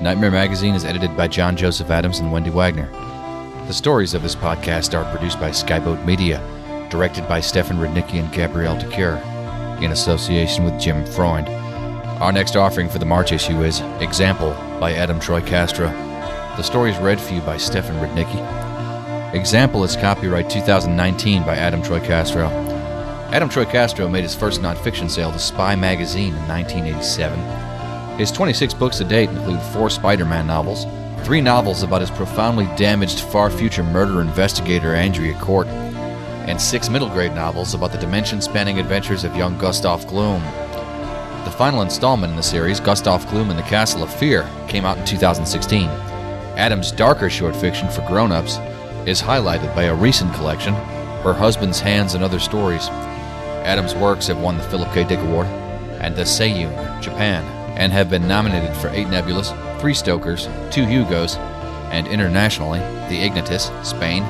Nightmare Magazine is edited by John Joseph Adams and Wendy Wagner. The stories of this podcast are produced by Skyboat Media, directed by Stefan Rudnicki and Gabrielle de Cuir, in association with Jim Freund. Our next offering for the March issue is Example by Adam Troy Castro. The story is read for you by Stefan Rudnicki. Example is copyright 2019 by Adam Troy Castro. Adam Troy Castro made his first nonfiction sale to Spy magazine in 1987. His 26 books to date include four Spider Man novels, three novels about his profoundly damaged far future murder investigator Andrea Cort, and six middle grade novels about the dimension spanning adventures of young Gustav Gloom. The final installment in the series, Gustav Gloom and the Castle of Fear, came out in 2016. Adam's darker short fiction for grown ups is highlighted by a recent collection, Her Husband's Hands and Other Stories. Adams' works have won the Philip K. Dick Award and the Seiun, Japan, and have been nominated for eight Nebulas, three Stokers, two Hugos, and internationally the Ignotus, Spain,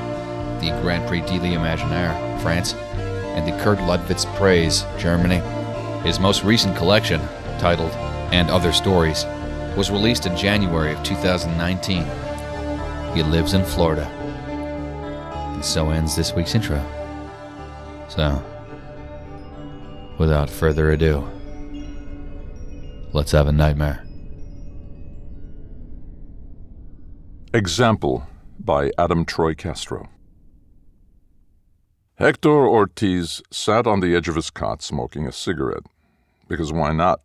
the Grand Prix de l'Imaginaire, France, and the Kurd Lasswitz Preis, Germany. His most recent collection, titled And Other Stories, was released in January of 2019. He lives in Florida. And so ends this week's intro. So, without further ado, let's have a nightmare. Example by Adam Troy Castro. Hector Ortiz sat on the edge of his cot smoking a cigarette. Because why not?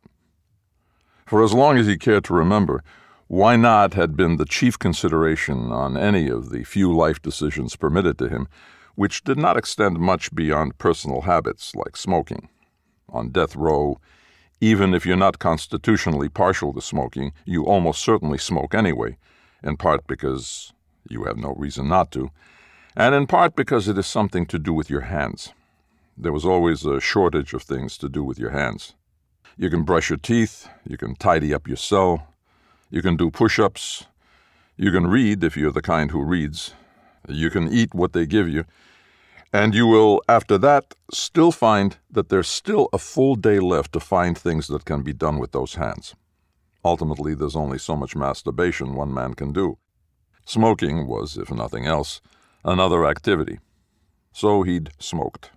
For as long as he cared to remember, why not had been the chief consideration on any of the few life decisions permitted to him, which did not extend much beyond personal habits like smoking. On death row, even if you're not constitutionally partial to smoking, you almost certainly smoke anyway, in part because you have no reason not to, and in part because it is something to do with your hands. There was always a shortage of things to do with your hands. You can brush your teeth, you can tidy up your cell, you can do push ups, you can read if you're the kind who reads, you can eat what they give you, and you will, after that, still find that there's still a full day left to find things that can be done with those hands. Ultimately, there's only so much masturbation one man can do. Smoking was, if nothing else, another activity. So he'd smoked.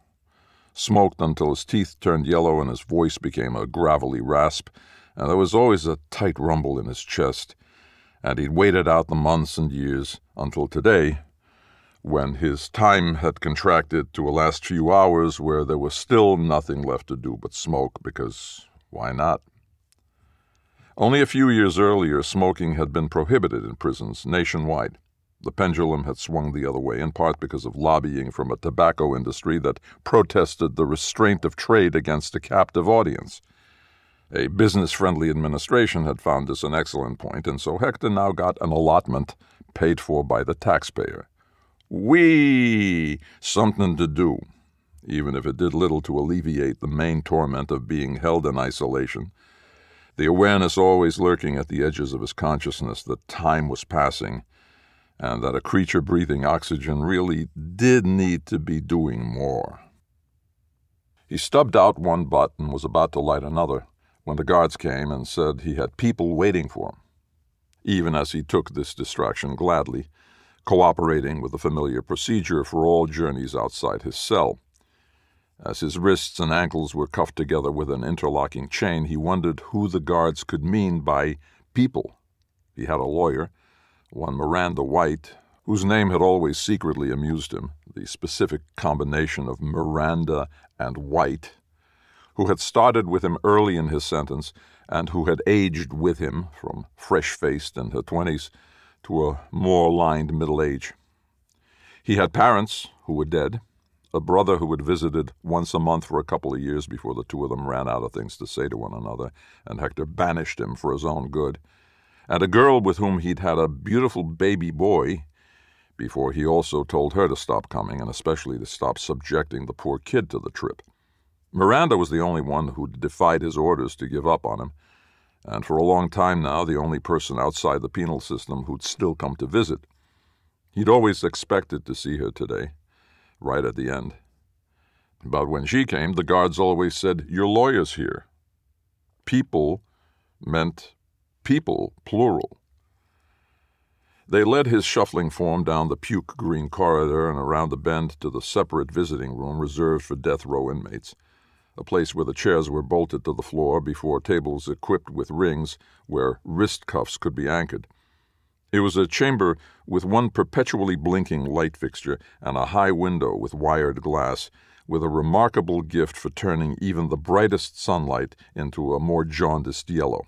Smoked until his teeth turned yellow and his voice became a gravelly rasp, and there was always a tight rumble in his chest. And he'd waited out the months and years until today, when his time had contracted to a last few hours where there was still nothing left to do but smoke, because why not? Only a few years earlier, smoking had been prohibited in prisons nationwide. The pendulum had swung the other way, in part because of lobbying from a tobacco industry that protested the restraint of trade against a captive audience. A business friendly administration had found this an excellent point, and so Hector now got an allotment paid for by the taxpayer. Whee! Something to do, even if it did little to alleviate the main torment of being held in isolation. The awareness always lurking at the edges of his consciousness that time was passing and that a creature breathing oxygen really did need to be doing more. He stubbed out one butt and was about to light another when the guards came and said he had people waiting for him. Even as he took this distraction gladly, cooperating with the familiar procedure for all journeys outside his cell. As his wrists and ankles were cuffed together with an interlocking chain, he wondered who the guards could mean by people. He had a lawyer, one Miranda White, whose name had always secretly amused him, the specific combination of Miranda and White, who had started with him early in his sentence and who had aged with him from fresh faced in her twenties to a more lined middle age. He had parents who were dead, a brother who had visited once a month for a couple of years before the two of them ran out of things to say to one another, and Hector banished him for his own good, and a girl with whom he'd had a beautiful baby boy before he also told her to stop coming and especially to stop subjecting the poor kid to the trip. Miranda was the only one who'd defied his orders to give up on him, and for a long time now the only person outside the penal system who'd still come to visit. He'd always expected to see her today, right at the end. But when she came, the guards always said, Your lawyer's here. People meant people, plural. They led his shuffling form down the puke green corridor and around the bend to the separate visiting room reserved for death row inmates, a place where the chairs were bolted to the floor before tables equipped with rings where wrist cuffs could be anchored. It was a chamber with one perpetually blinking light fixture and a high window with wired glass, with a remarkable gift for turning even the brightest sunlight into a more jaundiced yellow.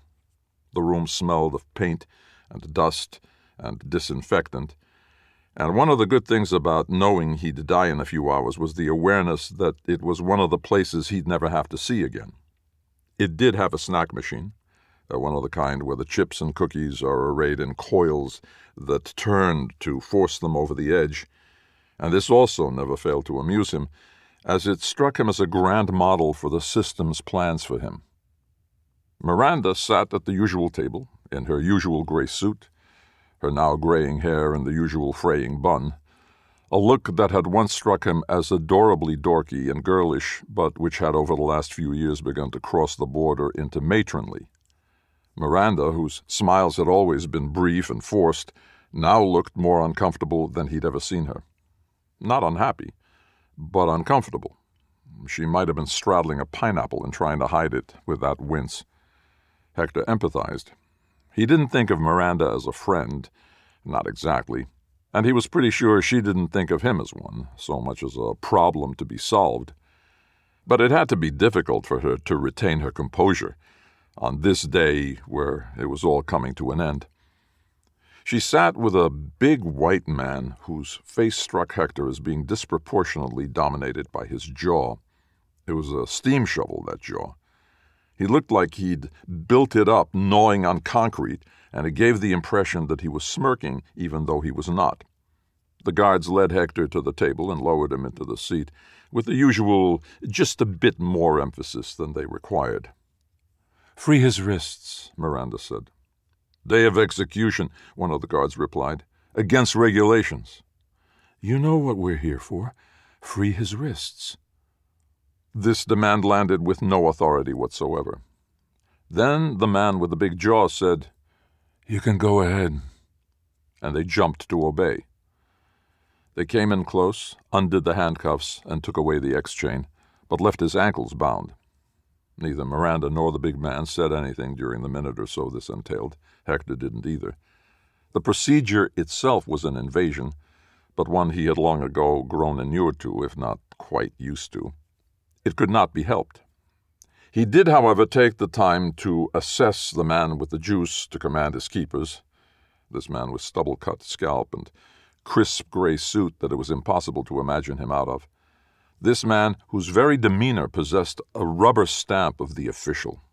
The room smelled of paint and dust and disinfectant. And one of the good things about knowing he'd die in a few hours was the awareness that it was one of the places he'd never have to see again. It did have a snack machine, uh, one of the kind where the chips and cookies are arrayed in coils that turned to force them over the edge, and this also never failed to amuse him, as it struck him as a grand model for the system's plans for him. Miranda sat at the usual table, in her usual gray suit, her now graying hair in the usual fraying bun, a look that had once struck him as adorably dorky and girlish, but which had over the last few years begun to cross the border into matronly. Miranda, whose smiles had always been brief and forced, now looked more uncomfortable than he'd ever seen her. Not unhappy, but uncomfortable. She might have been straddling a pineapple and trying to hide it with that wince. Hector empathized. He didn't think of Miranda as a friend, not exactly, and he was pretty sure she didn't think of him as one, so much as a problem to be solved. But it had to be difficult for her to retain her composure on this day where it was all coming to an end. She sat with a big white man whose face struck Hector as being disproportionately dominated by his jaw. It was a steam shovel, that jaw. He looked like he'd built it up gnawing on concrete, and it gave the impression that he was smirking even though he was not. The guards led Hector to the table and lowered him into the seat, with the usual just a bit more emphasis than they required. Free his wrists, Miranda said. Day of execution, one of the guards replied. Against regulations. You know what we're here for. Free his wrists. This demand landed with no authority whatsoever. Then the man with the big jaw said, You can go ahead. And they jumped to obey. They came in close, undid the handcuffs, and took away the X chain, but left his ankles bound. Neither Miranda nor the big man said anything during the minute or so this entailed. Hector didn't either. The procedure itself was an invasion, but one he had long ago grown inured to, if not quite used to. It could not be helped. He did, however, take the time to assess the man with the juice to command his keepers, this man with stubble cut scalp and crisp gray suit that it was impossible to imagine him out of. This man whose very demeanor possessed a rubber stamp of the official.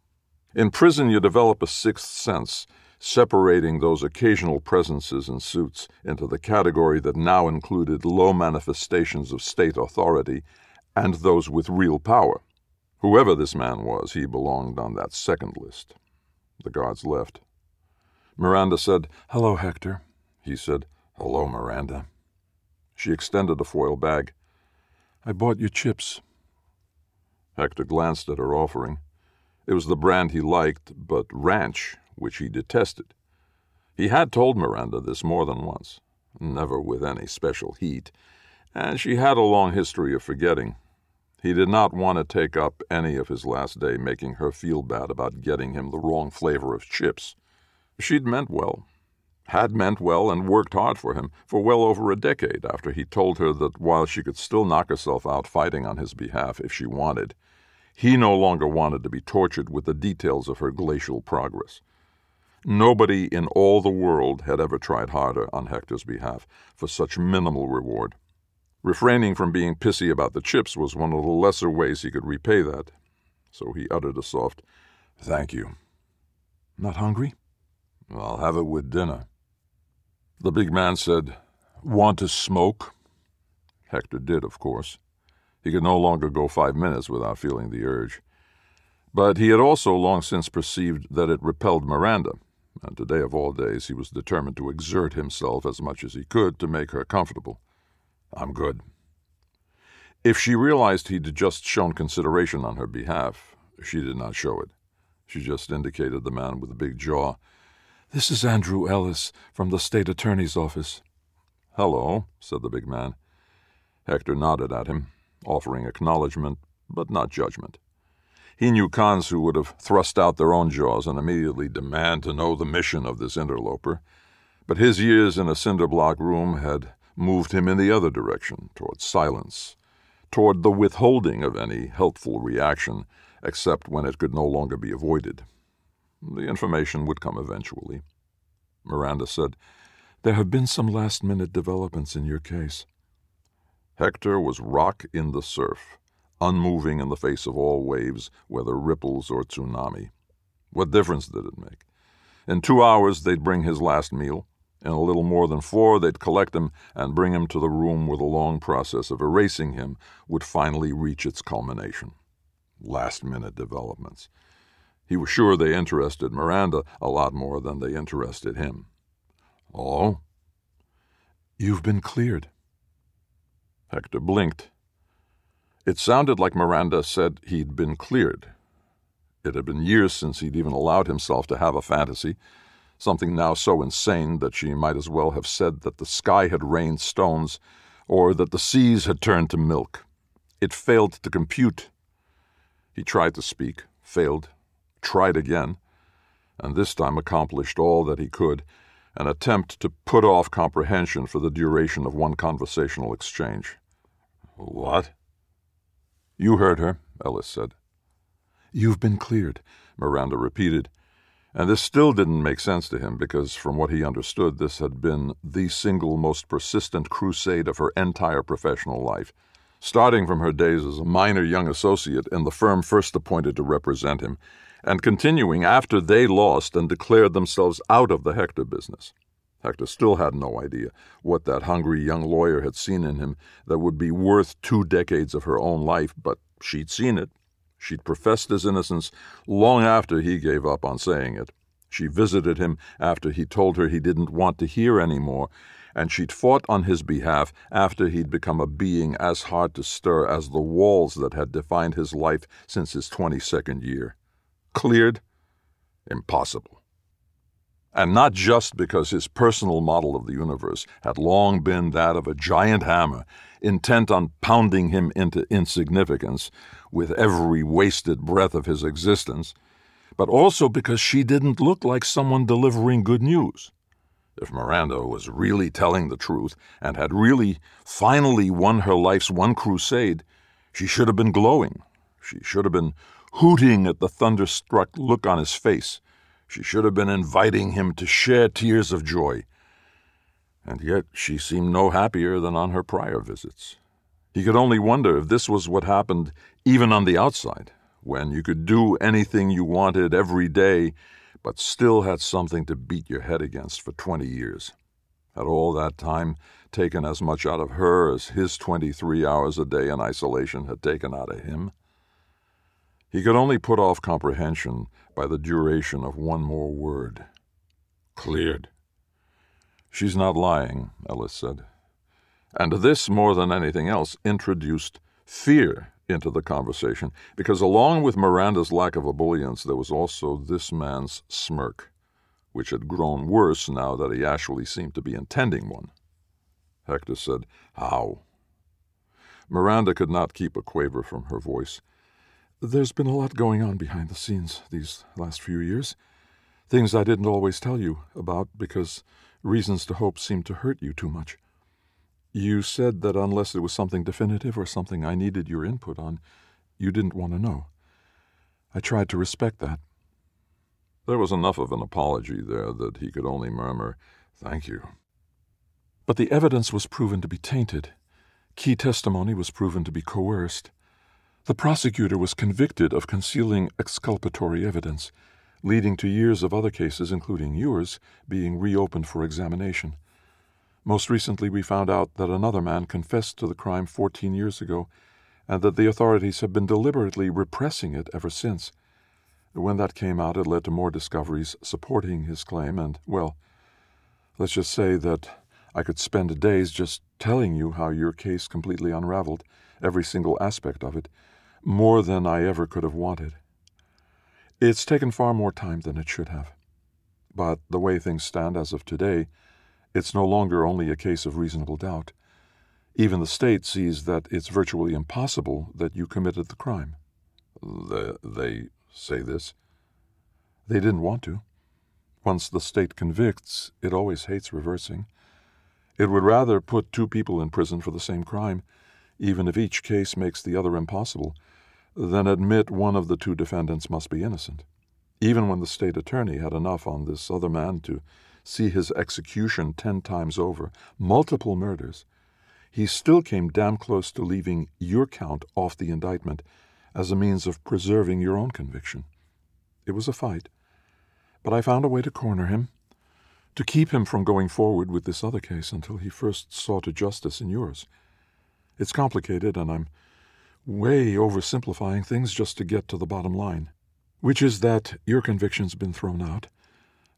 In prison, you develop a sixth sense, separating those occasional presences in suits into the category that now included low manifestations of state authority and those with real power. Whoever this man was, he belonged on that second list. The guards left. Miranda said, Hello, Hector. He said, Hello, Miranda. She extended a foil bag. I bought you chips. Hector glanced at her offering. It was the brand he liked, but ranch, which he detested. He had told Miranda this more than once, never with any special heat, and she had a long history of forgetting. He did not want to take up any of his last day making her feel bad about getting him the wrong flavor of chips. She'd meant well. had meant well and worked hard for him for well over a decade after he told her that while she could still knock herself out fighting on his behalf if she wanted, he no longer wanted to be tortured with the details of her glacial progress. Nobody in all the world had ever tried harder on Hector's behalf for such minimal reward. Refraining from being pissy about the chips was one of the lesser ways he could repay that, so he uttered a soft, Thank you. Not hungry? I'll have it with dinner. The big man said, Want to smoke? Hector did, of course. He could no longer go five minutes without feeling the urge. But he had also long since perceived that it repelled Miranda, and today of all days he was determined to exert himself as much as he could to make her comfortable. I'm good. If she realized he'd just shown consideration on her behalf, she did not show it. She just indicated the man with the big jaw. This is Andrew Ellis from the state attorney's office. Hello, said the big man. Hector nodded at him, offering acknowledgment, but not judgment. He knew cons who would have thrust out their own jaws and immediately demand to know the mission of this interloper, but his years in a cinder block room had moved him in the other direction, toward silence, toward the withholding of any helpful reaction, except when it could no longer be avoided. The information would come eventually. Miranda said, There have been some last minute developments in your case. Hector was rock in the surf, unmoving in the face of all waves, whether ripples or tsunami. What difference did it make? In two hours, they'd bring his last meal. In a little more than four, they'd collect him and bring him to the room where the long process of erasing him would finally reach its culmination. Last minute developments. He was sure they interested Miranda a lot more than they interested him. Oh? You've been cleared. Hector blinked. It sounded like Miranda said he'd been cleared. It had been years since he'd even allowed himself to have a fantasy, something now so insane that she might as well have said that the sky had rained stones or that the seas had turned to milk. It failed to compute. He tried to speak, failed, tried again, and this time accomplished all that he could an attempt to put off comprehension for the duration of one conversational exchange. What? You heard her, Ellis said. You've been cleared, Miranda repeated, and this still didn't make sense to him because, from what he understood, this had been the single most persistent crusade of her entire professional life, starting from her days as a minor young associate in the firm first appointed to represent him, and continuing after they lost and declared themselves out of the Hector business. Hector still had no idea what that hungry young lawyer had seen in him that would be worth two decades of her own life, but she'd seen it, She'd professed his innocence long after he gave up on saying it. She visited him after he told her he didn't want to hear any more, and she'd fought on his behalf after he'd become a being as hard to stir as the walls that had defined his life since his 22nd year. Cleared? Impossible. And not just because his personal model of the universe had long been that of a giant hammer intent on pounding him into insignificance with every wasted breath of his existence, but also because she didn't look like someone delivering good news. If Miranda was really telling the truth and had really finally won her life's one crusade, she should have been glowing. She should have been hooting at the thunderstruck look on his face she should have been inviting him to share tears of joy. And yet she seemed no happier than on her prior visits. He could only wonder if this was what happened even on the outside, when you could do anything you wanted every day, but still had something to beat your head against for 20 years. Had all that time taken as much out of her as his 23 hours a day in isolation had taken out of him? He could only put off comprehension by the duration of one more word. Cleared. She's not lying, Ellis said. And this, more than anything else, introduced fear into the conversation, because along with Miranda's lack of ebullience, there was also this man's smirk, which had grown worse now that he actually seemed to be intending one. Hector said, How? Miranda could not keep a quaver from her voice. There's been a lot going on behind the scenes these last few years. Things I didn't always tell you about because reasons to hope seemed to hurt you too much. You said that unless it was something definitive or something I needed your input on, you didn't want to know. I tried to respect that. There was enough of an apology there that he could only murmur, Thank you. But the evidence was proven to be tainted. Key testimony was proven to be coerced. The prosecutor was convicted of concealing exculpatory evidence, leading to years of other cases, including yours, being reopened for examination. Most recently, we found out that another man confessed to the crime 14 years ago, and that the authorities have been deliberately repressing it ever since. When that came out, it led to more discoveries supporting his claim, and, well, let's just say that I could spend days just telling you how your case completely unraveled, every single aspect of it, more than I ever could have wanted. It's taken far more time than it should have. But the way things stand as of today, it's no longer only a case of reasonable doubt. Even the state sees that it's virtually impossible that you committed the crime. The, they say this? They didn't want to. Once the state convicts, it always hates reversing. It would rather put two people in prison for the same crime, even if each case makes the other impossible, then admit one of the two defendants must be innocent. Even when the state attorney had enough on this other man to see his execution ten times over, multiple murders, he still came damn close to leaving your count off the indictment as a means of preserving your own conviction. It was a fight, but I found a way to corner him, to keep him from going forward with this other case until he first saw to justice in yours. It's complicated, and I'm way oversimplifying things just to get to the bottom line, which is that your conviction's been thrown out,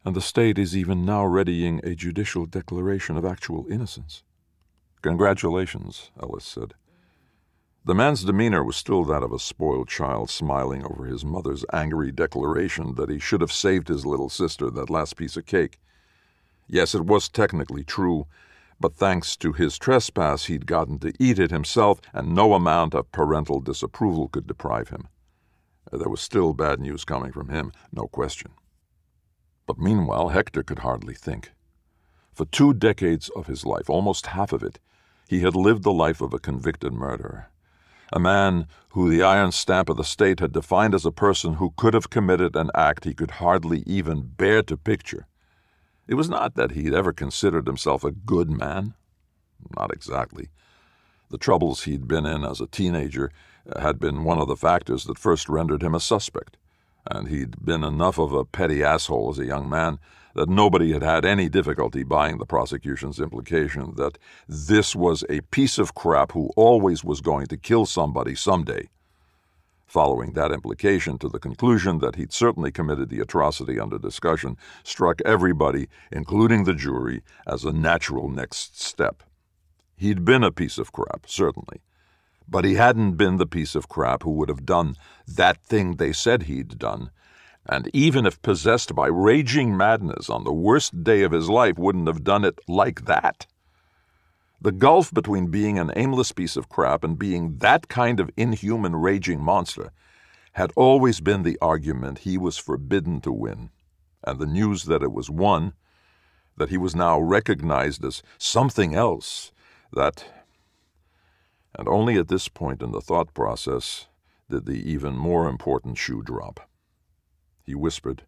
and the state is even now readying a judicial declaration of actual innocence. Congratulations, Ellis said. The man's demeanor was still that of a spoiled child smiling over his mother's angry declaration that he should have saved his little sister that last piece of cake. Yes, it was technically true, but thanks to his trespass, he'd gotten to eat it himself, and no amount of parental disapproval could deprive him. Uh, there was still bad news coming from him, no question. But meanwhile, Hector could hardly think. For two decades of his life, almost half of it, he had lived the life of a convicted murderer. A man who the iron stamp of the state had defined as a person who could have committed an act he could hardly even bear to picture. It was not that he'd ever considered himself a good man. Not exactly. The troubles he'd been in as a teenager uh, had been one of the factors that first rendered him a suspect, and he'd been enough of a petty asshole as a young man that nobody had had any difficulty buying the prosecution's implication that this was a piece of crap who always was going to kill somebody someday following that implication to the conclusion that he'd certainly committed the atrocity under discussion, struck everybody, including the jury, as a natural next step. He'd been a piece of crap, certainly, but he hadn't been the piece of crap who would have done that thing they said he'd done, and even if possessed by raging madness on the worst day of his life, wouldn't have done it like that. The gulf between being an aimless piece of crap and being that kind of inhuman raging monster had always been the argument he was forbidden to win, and the news that it was won, that he was now recognized as something else, that. And only at this point in the thought process did the even more important shoe drop. He whispered,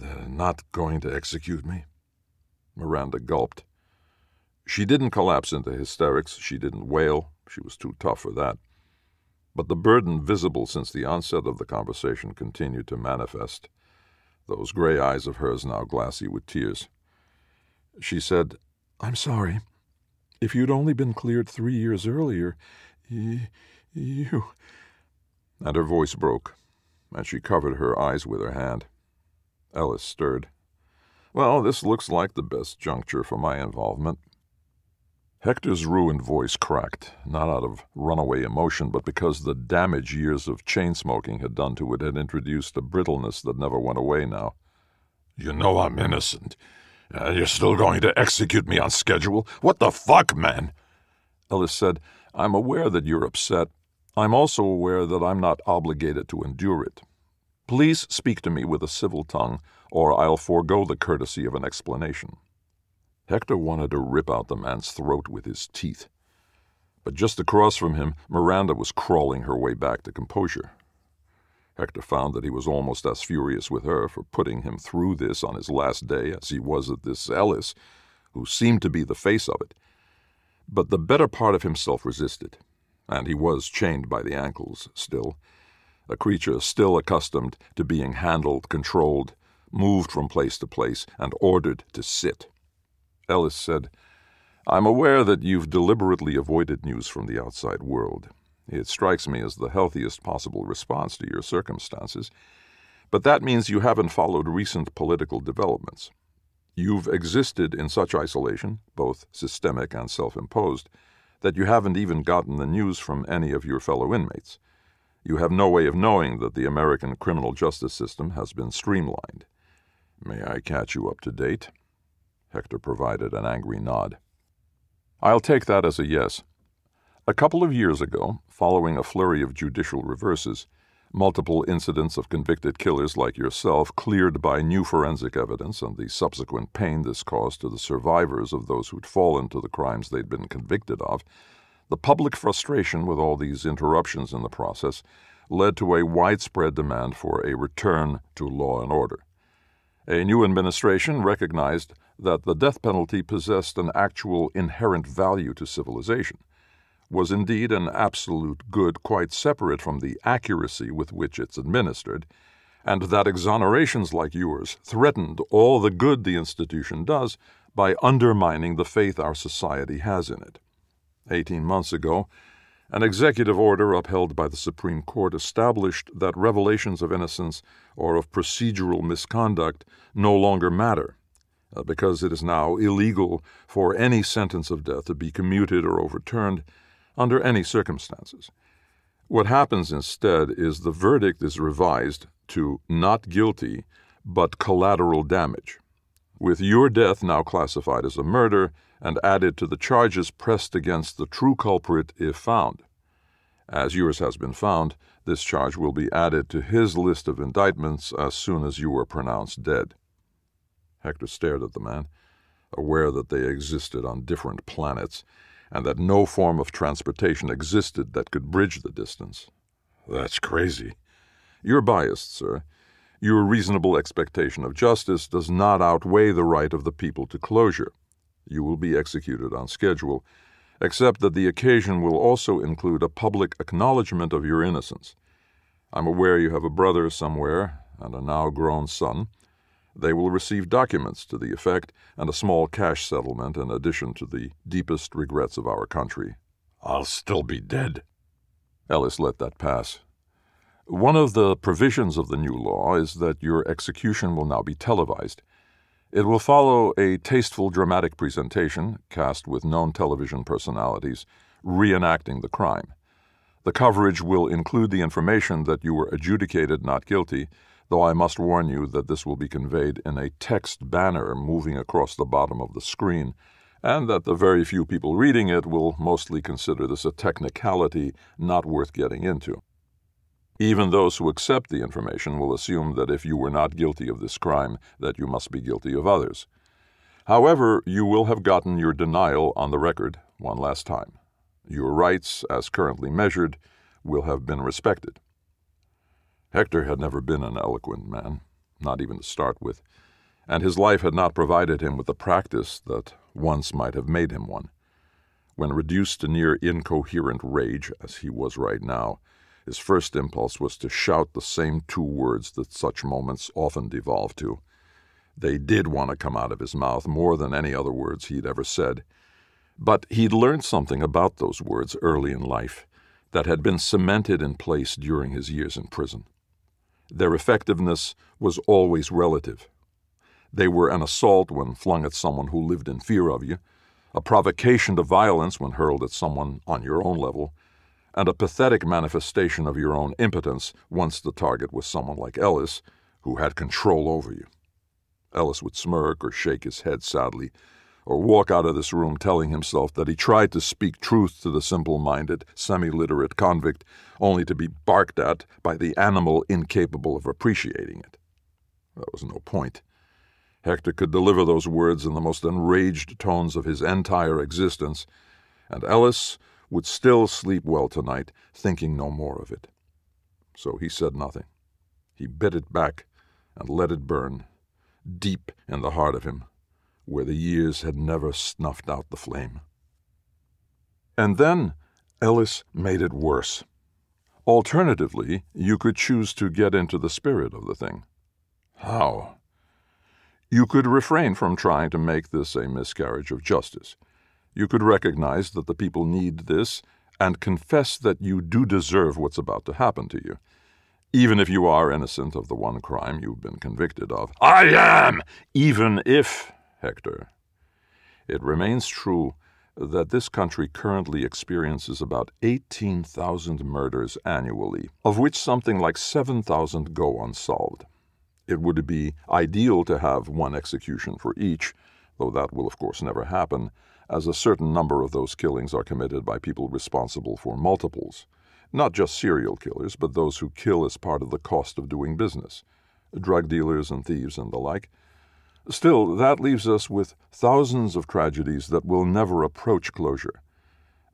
They're not going to execute me. Miranda gulped. She didn't collapse into hysterics. She didn't wail. She was too tough for that. But the burden visible since the onset of the conversation continued to manifest, those gray eyes of hers now glassy with tears. She said, I'm sorry. If you'd only been cleared three years earlier, y- you. And her voice broke, and she covered her eyes with her hand. Ellis stirred. Well, this looks like the best juncture for my involvement. Hector's ruined voice cracked, not out of runaway emotion, but because the damage years of chain smoking had done to it had introduced a brittleness that never went away now. You know I'm innocent. Uh, you're still going to execute me on schedule? What the fuck, man? Ellis said, I'm aware that you're upset. I'm also aware that I'm not obligated to endure it. Please speak to me with a civil tongue, or I'll forego the courtesy of an explanation. Hector wanted to rip out the man's throat with his teeth. But just across from him, Miranda was crawling her way back to composure. Hector found that he was almost as furious with her for putting him through this on his last day as he was at this Ellis, who seemed to be the face of it. But the better part of himself resisted, and he was chained by the ankles still, a creature still accustomed to being handled, controlled, moved from place to place, and ordered to sit. Ellis said, I'm aware that you've deliberately avoided news from the outside world. It strikes me as the healthiest possible response to your circumstances. But that means you haven't followed recent political developments. You've existed in such isolation, both systemic and self imposed, that you haven't even gotten the news from any of your fellow inmates. You have no way of knowing that the American criminal justice system has been streamlined. May I catch you up to date? Hector provided an angry nod. I'll take that as a yes. A couple of years ago, following a flurry of judicial reverses, multiple incidents of convicted killers like yourself cleared by new forensic evidence and the subsequent pain this caused to the survivors of those who'd fallen to the crimes they'd been convicted of, the public frustration with all these interruptions in the process led to a widespread demand for a return to law and order. A new administration recognized that the death penalty possessed an actual inherent value to civilization, was indeed an absolute good quite separate from the accuracy with which it's administered, and that exonerations like yours threatened all the good the institution does by undermining the faith our society has in it. Eighteen months ago, an executive order upheld by the Supreme Court established that revelations of innocence or of procedural misconduct no longer matter uh, because it is now illegal for any sentence of death to be commuted or overturned under any circumstances. What happens instead is the verdict is revised to not guilty, but collateral damage, with your death now classified as a murder and added to the charges pressed against the true culprit if found. As yours has been found, this charge will be added to his list of indictments as soon as you are pronounced dead. Hector stared at the man, aware that they existed on different planets, and that no form of transportation existed that could bridge the distance. That's crazy. You're biased, sir. Your reasonable expectation of justice does not outweigh the right of the people to closure. You will be executed on schedule, except that the occasion will also include a public acknowledgement of your innocence. I'm aware you have a brother somewhere and a now grown son. They will receive documents to the effect and a small cash settlement in addition to the deepest regrets of our country. I'll still be dead. Ellis let that pass. One of the provisions of the new law is that your execution will now be televised. It will follow a tasteful dramatic presentation, cast with known television personalities, reenacting the crime. The coverage will include the information that you were adjudicated not guilty though I must warn you that this will be conveyed in a text banner moving across the bottom of the screen, and that the very few people reading it will mostly consider this a technicality not worth getting into. Even those who accept the information will assume that if you were not guilty of this crime, that you must be guilty of others. However, you will have gotten your denial on the record one last time. Your rights, as currently measured, will have been respected. Hector had never been an eloquent man, not even to start with, and his life had not provided him with the practice that once might have made him one. When reduced to near incoherent rage, as he was right now, his first impulse was to shout the same two words that such moments often devolve to. They did want to come out of his mouth more than any other words he'd ever said. But he'd learned something about those words early in life that had been cemented in place during his years in prison. Their effectiveness was always relative. They were an assault when flung at someone who lived in fear of you, a provocation to violence when hurled at someone on your own level, and a pathetic manifestation of your own impotence once the target was someone like Ellis, who had control over you. Ellis would smirk or shake his head sadly, or walk out of this room telling himself that he tried to speak truth to the simple minded, semi literate convict, only to be barked at by the animal incapable of appreciating it. That was no point. Hector could deliver those words in the most enraged tones of his entire existence, and Ellis would still sleep well tonight, thinking no more of it. So he said nothing. He bit it back and let it burn, deep in the heart of him, where the years had never snuffed out the flame. And then Ellis made it worse. Alternatively, you could choose to get into the spirit of the thing. How? You could refrain from trying to make this a miscarriage of justice. You could recognize that the people need this and confess that you do deserve what's about to happen to you, even if you are innocent of the one crime you've been convicted of. I am! Even if, Hector, it remains true that this country currently experiences about 18,000 murders annually, of which something like 7,000 go unsolved. It would be ideal to have one execution for each, though that will of course never happen, as a certain number of those killings are committed by people responsible for multiples. Not just serial killers, but those who kill as part of the cost of doing business drug dealers and thieves and the like. Still, that leaves us with thousands of tragedies that will never approach closure.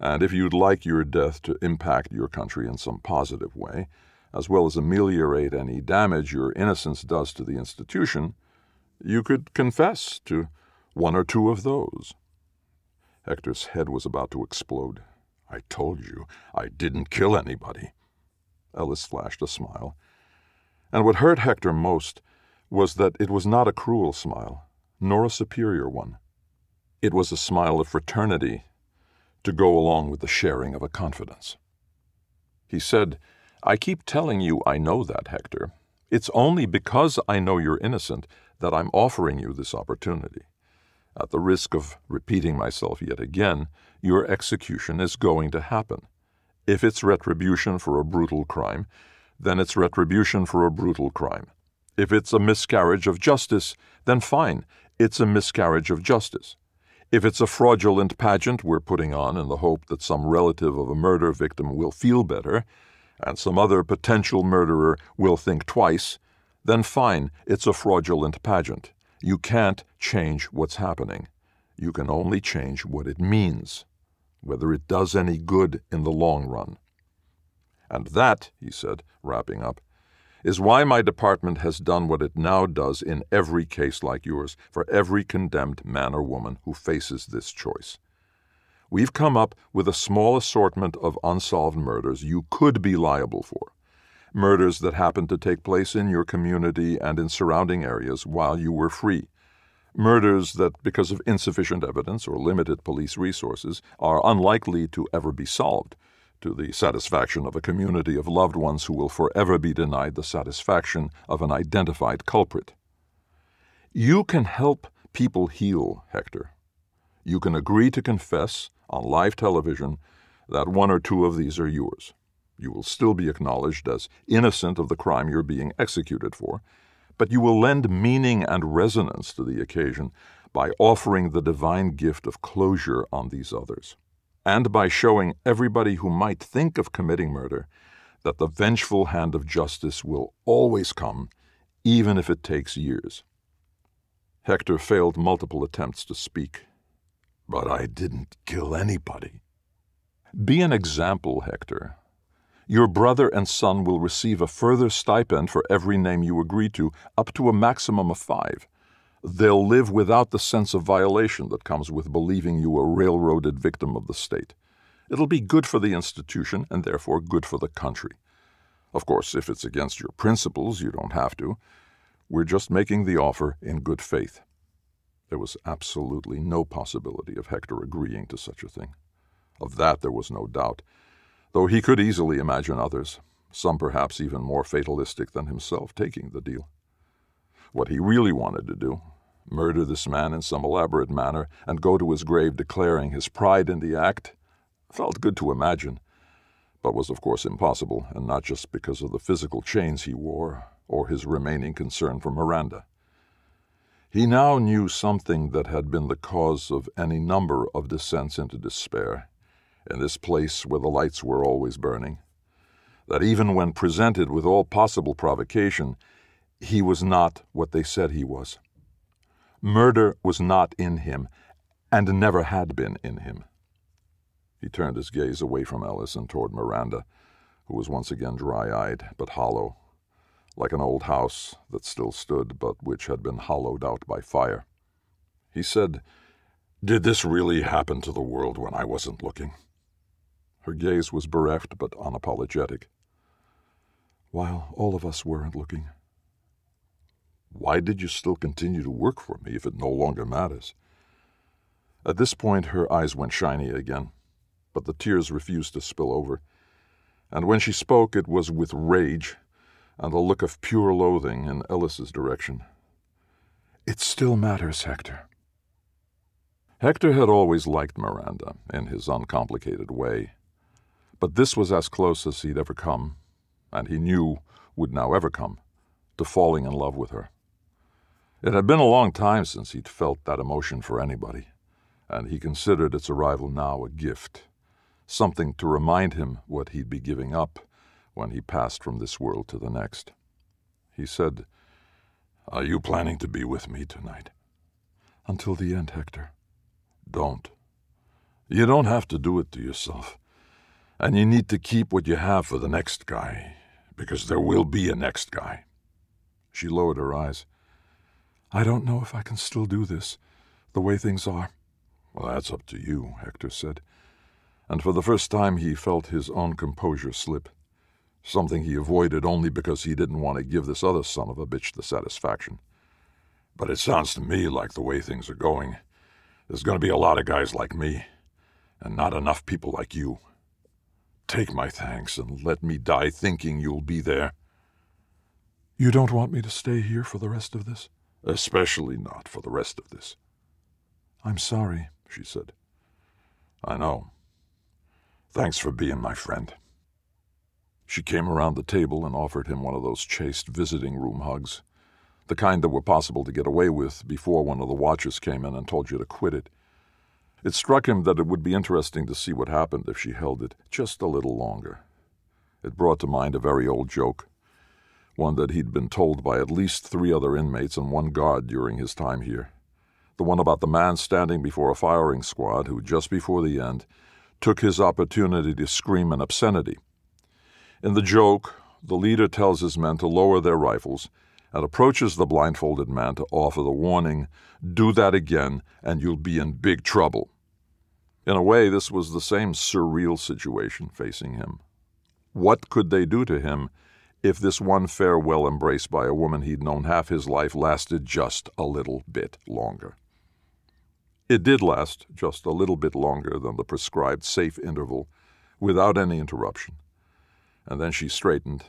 And if you'd like your death to impact your country in some positive way, as well as ameliorate any damage your innocence does to the institution, you could confess to one or two of those. Hector's head was about to explode. I told you I didn't kill anybody. Ellis flashed a smile. And what hurt Hector most was that it was not a cruel smile, nor a superior one. It was a smile of fraternity to go along with the sharing of a confidence. He said, I keep telling you I know that, Hector. It's only because I know you're innocent that I'm offering you this opportunity. At the risk of repeating myself yet again, your execution is going to happen. If it's retribution for a brutal crime, then it's retribution for a brutal crime. If it's a miscarriage of justice, then fine, it's a miscarriage of justice. If it's a fraudulent pageant we're putting on in the hope that some relative of a murder victim will feel better, and some other potential murderer will think twice, then fine, it's a fraudulent pageant. You can't change what's happening. You can only change what it means, whether it does any good in the long run. And that, he said, wrapping up, is why my department has done what it now does in every case like yours for every condemned man or woman who faces this choice. We've come up with a small assortment of unsolved murders you could be liable for murders that happened to take place in your community and in surrounding areas while you were free. Murders that, because of insufficient evidence or limited police resources, are unlikely to ever be solved, to the satisfaction of a community of loved ones who will forever be denied the satisfaction of an identified culprit. You can help people heal, Hector. You can agree to confess on live television that one or two of these are yours. You will still be acknowledged as innocent of the crime you're being executed for, but you will lend meaning and resonance to the occasion by offering the divine gift of closure on these others, and by showing everybody who might think of committing murder that the vengeful hand of justice will always come, even if it takes years. Hector failed multiple attempts to speak. But I didn't kill anybody. Be an example, Hector, your brother and son will receive a further stipend for every name you agree to, up to a maximum of five. They'll live without the sense of violation that comes with believing you a railroaded victim of the state. It'll be good for the institution and therefore good for the country. Of course, if it's against your principles, you don't have to. We're just making the offer in good faith. There was absolutely no possibility of Hector agreeing to such a thing. Of that there was no doubt though he could easily imagine others, some perhaps even more fatalistic than himself, taking the deal. What he really wanted to do, murder this man in some elaborate manner and go to his grave declaring his pride in the act, felt good to imagine, but was of course impossible, and not just because of the physical chains he wore or his remaining concern for Miranda. He now knew something that had been the cause of any number of descents into despair in this place where the lights were always burning, that even when presented with all possible provocation, he was not what they said he was. Murder was not in him, and never had been in him. He turned his gaze away from Ellis and toward Miranda, who was once again dry eyed but hollow, like an old house that still stood but which had been hollowed out by fire. He said, Did this really happen to the world when I wasn't looking? Her gaze was bereft but unapologetic. While all of us weren't looking. Why did you still continue to work for me if it no longer matters? At this point, her eyes went shiny again, but the tears refused to spill over, and when she spoke, it was with rage and a look of pure loathing in Ellis's direction. It still matters, Hector. Hector had always liked Miranda in his uncomplicated way, but this was as close as he'd ever come, and he knew would now ever come, to falling in love with her. It had been a long time since he'd felt that emotion for anybody, and he considered its arrival now a gift, something to remind him what he'd be giving up when he passed from this world to the next. He said, Are you planning to be with me tonight? Until the end, Hector. Don't. You don't have to do it to yourself. And you need to keep what you have for the next guy, because there will be a next guy. She lowered her eyes. I don't know if I can still do this, the way things are. Well, that's up to you, Hector said. And for the first time he felt his own composure slip, something he avoided only because he didn't want to give this other son of a bitch the satisfaction. But it sounds to me like the way things are going, there's going to be a lot of guys like me, and not enough people like you. Take my thanks and let me die thinking you'll be there. You don't want me to stay here for the rest of this? Especially not for the rest of this. I'm sorry, she said. I know. Thanks for being my friend. She came around the table and offered him one of those chaste visiting room hugs the kind that were possible to get away with before one of the watchers came in and told you to quit it. It struck him that it would be interesting to see what happened if she held it just a little longer. It brought to mind a very old joke, one that he'd been told by at least three other inmates and one guard during his time here. The one about the man standing before a firing squad who, just before the end, took his opportunity to scream an obscenity. In the joke, the leader tells his men to lower their rifles and approaches the blindfolded man to offer the warning, Do that again, and you'll be in big trouble. In a way, this was the same surreal situation facing him. What could they do to him if this one farewell embrace by a woman he'd known half his life lasted just a little bit longer? It did last just a little bit longer than the prescribed safe interval, without any interruption. And then she straightened,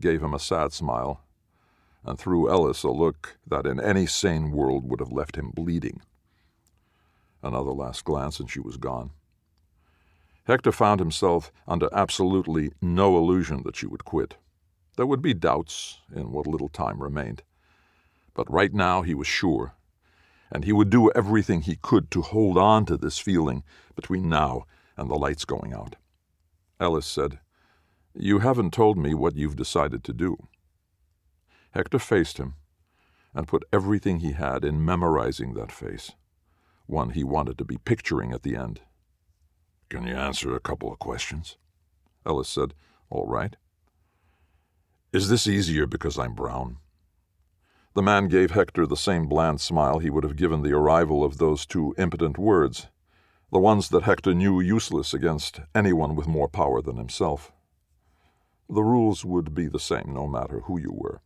gave him a sad smile, and threw Ellis a look that in any sane world would have left him bleeding. Another last glance, and she was gone. Hector found himself under absolutely no illusion that she would quit. There would be doubts in what little time remained. But right now he was sure, and he would do everything he could to hold on to this feeling between now and the lights going out. Ellis said, You haven't told me what you've decided to do. Hector faced him and put everything he had in memorizing that face, one he wanted to be picturing at the end. Can you answer a couple of questions? Ellis said, All right. Is this easier because I'm brown? The man gave Hector the same bland smile he would have given the arrival of those two impotent words, the ones that Hector knew useless against anyone with more power than himself. The rules would be the same no matter who you were.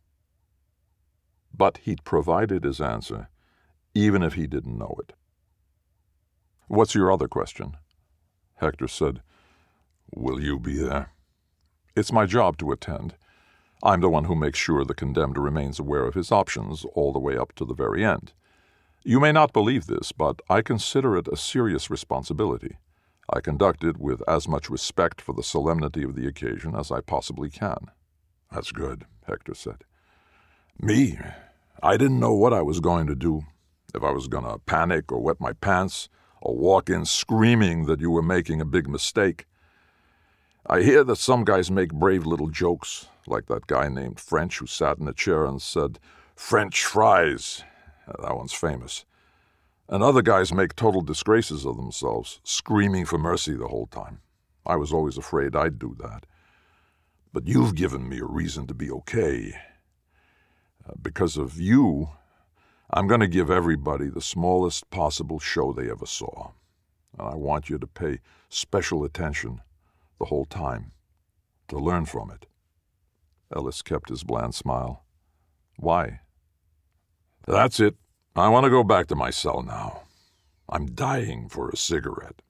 But he'd provided his answer, even if he didn't know it. What's your other question? Hector said, Will you be there? It's my job to attend. I'm the one who makes sure the condemned remains aware of his options all the way up to the very end. You may not believe this, but I consider it a serious responsibility. I conduct it with as much respect for the solemnity of the occasion as I possibly can. That's good, Hector said. Me, I didn't know what I was going to do. If I was going to panic or wet my pants or walk in screaming that you were making a big mistake. I hear that some guys make brave little jokes, like that guy named French who sat in a chair and said, French fries. That one's famous. And other guys make total disgraces of themselves, screaming for mercy the whole time. I was always afraid I'd do that. But you've given me a reason to be okay. Uh, because of you, I'm going to give everybody the smallest possible show they ever saw. And I want you to pay special attention the whole time, to learn from it. Ellis kept his bland smile. Why? That's it. I want to go back to my cell now. I'm dying for a cigarette.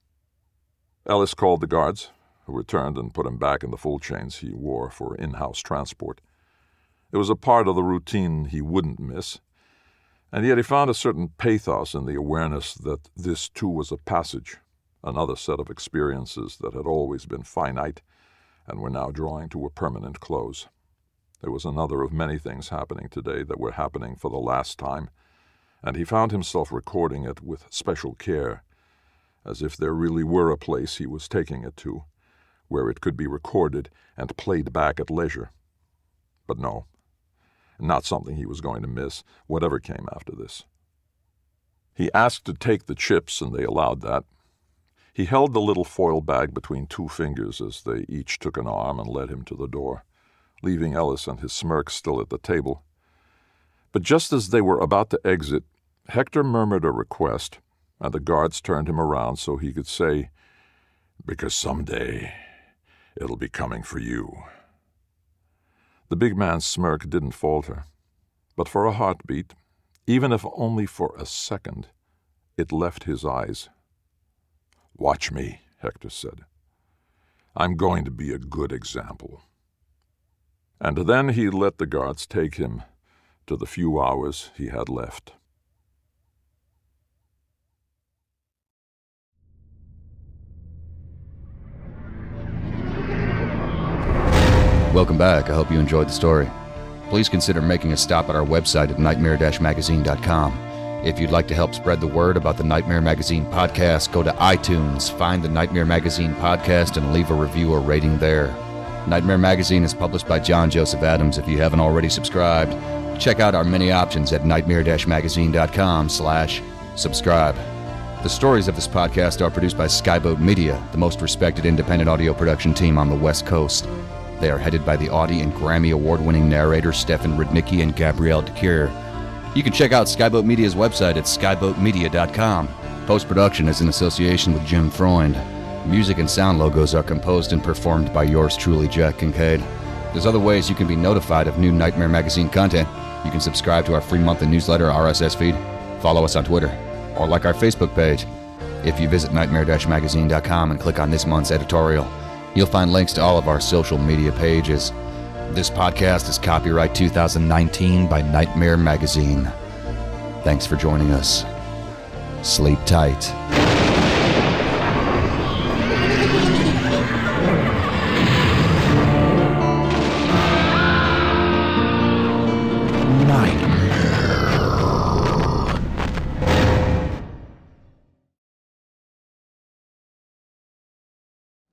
Ellis called the guards, who returned and put him back in the full chains he wore for in house transport. It was a part of the routine he wouldn't miss, and yet he found a certain pathos in the awareness that this too was a passage, another set of experiences that had always been finite and were now drawing to a permanent close. There was another of many things happening today that were happening for the last time, and he found himself recording it with special care, as if there really were a place he was taking it to, where it could be recorded and played back at leisure. But no, not something he was going to miss, whatever came after this. He asked to take the chips, and they allowed that. He held the little foil bag between two fingers as they each took an arm and led him to the door leaving Ellis and his smirk still at the table. But just as they were about to exit, Hector murmured a request, and the guards turned him around so he could say, Because someday it'll be coming for you. The big man's smirk didn't falter, but for a heartbeat, even if only for a second, it left his eyes. Watch me, Hector said. I'm going to be a good example. And then he let the guards take him to the few hours he had left. Welcome back. I hope you enjoyed the story. Please consider making a stop at our website at nightmare-magazine.com. If you'd like to help spread the word about the Nightmare Magazine podcast, go to iTunes, find the Nightmare Magazine podcast, and leave a review or rating there. Nightmare Magazine is published by John Joseph Adams. If you haven't already subscribed, check out our many options at nightmare-magazine.com slash subscribe. The stories of this podcast are produced by Skyboat Media, the most respected independent audio production team on the West Coast. They are headed by the Audie and Grammy award-winning narrators Stefan Rudnicki and Gabrielle de Cuir. You can check out Skyboat Media's website at skyboatmedia.com. Post-production is in association with Jim Freund. Music and sound logos are composed and performed by yours truly, Jack Kincaid. There's other ways you can be notified of new Nightmare Magazine content. You can subscribe to our free monthly newsletter RSS feed, follow us on Twitter, or like our Facebook page. If you visit nightmare-magazine.com and click on this month's editorial, you'll find links to all of our social media pages. This podcast is copyright 2019 by Nightmare Magazine. Thanks for joining us. Sleep tight.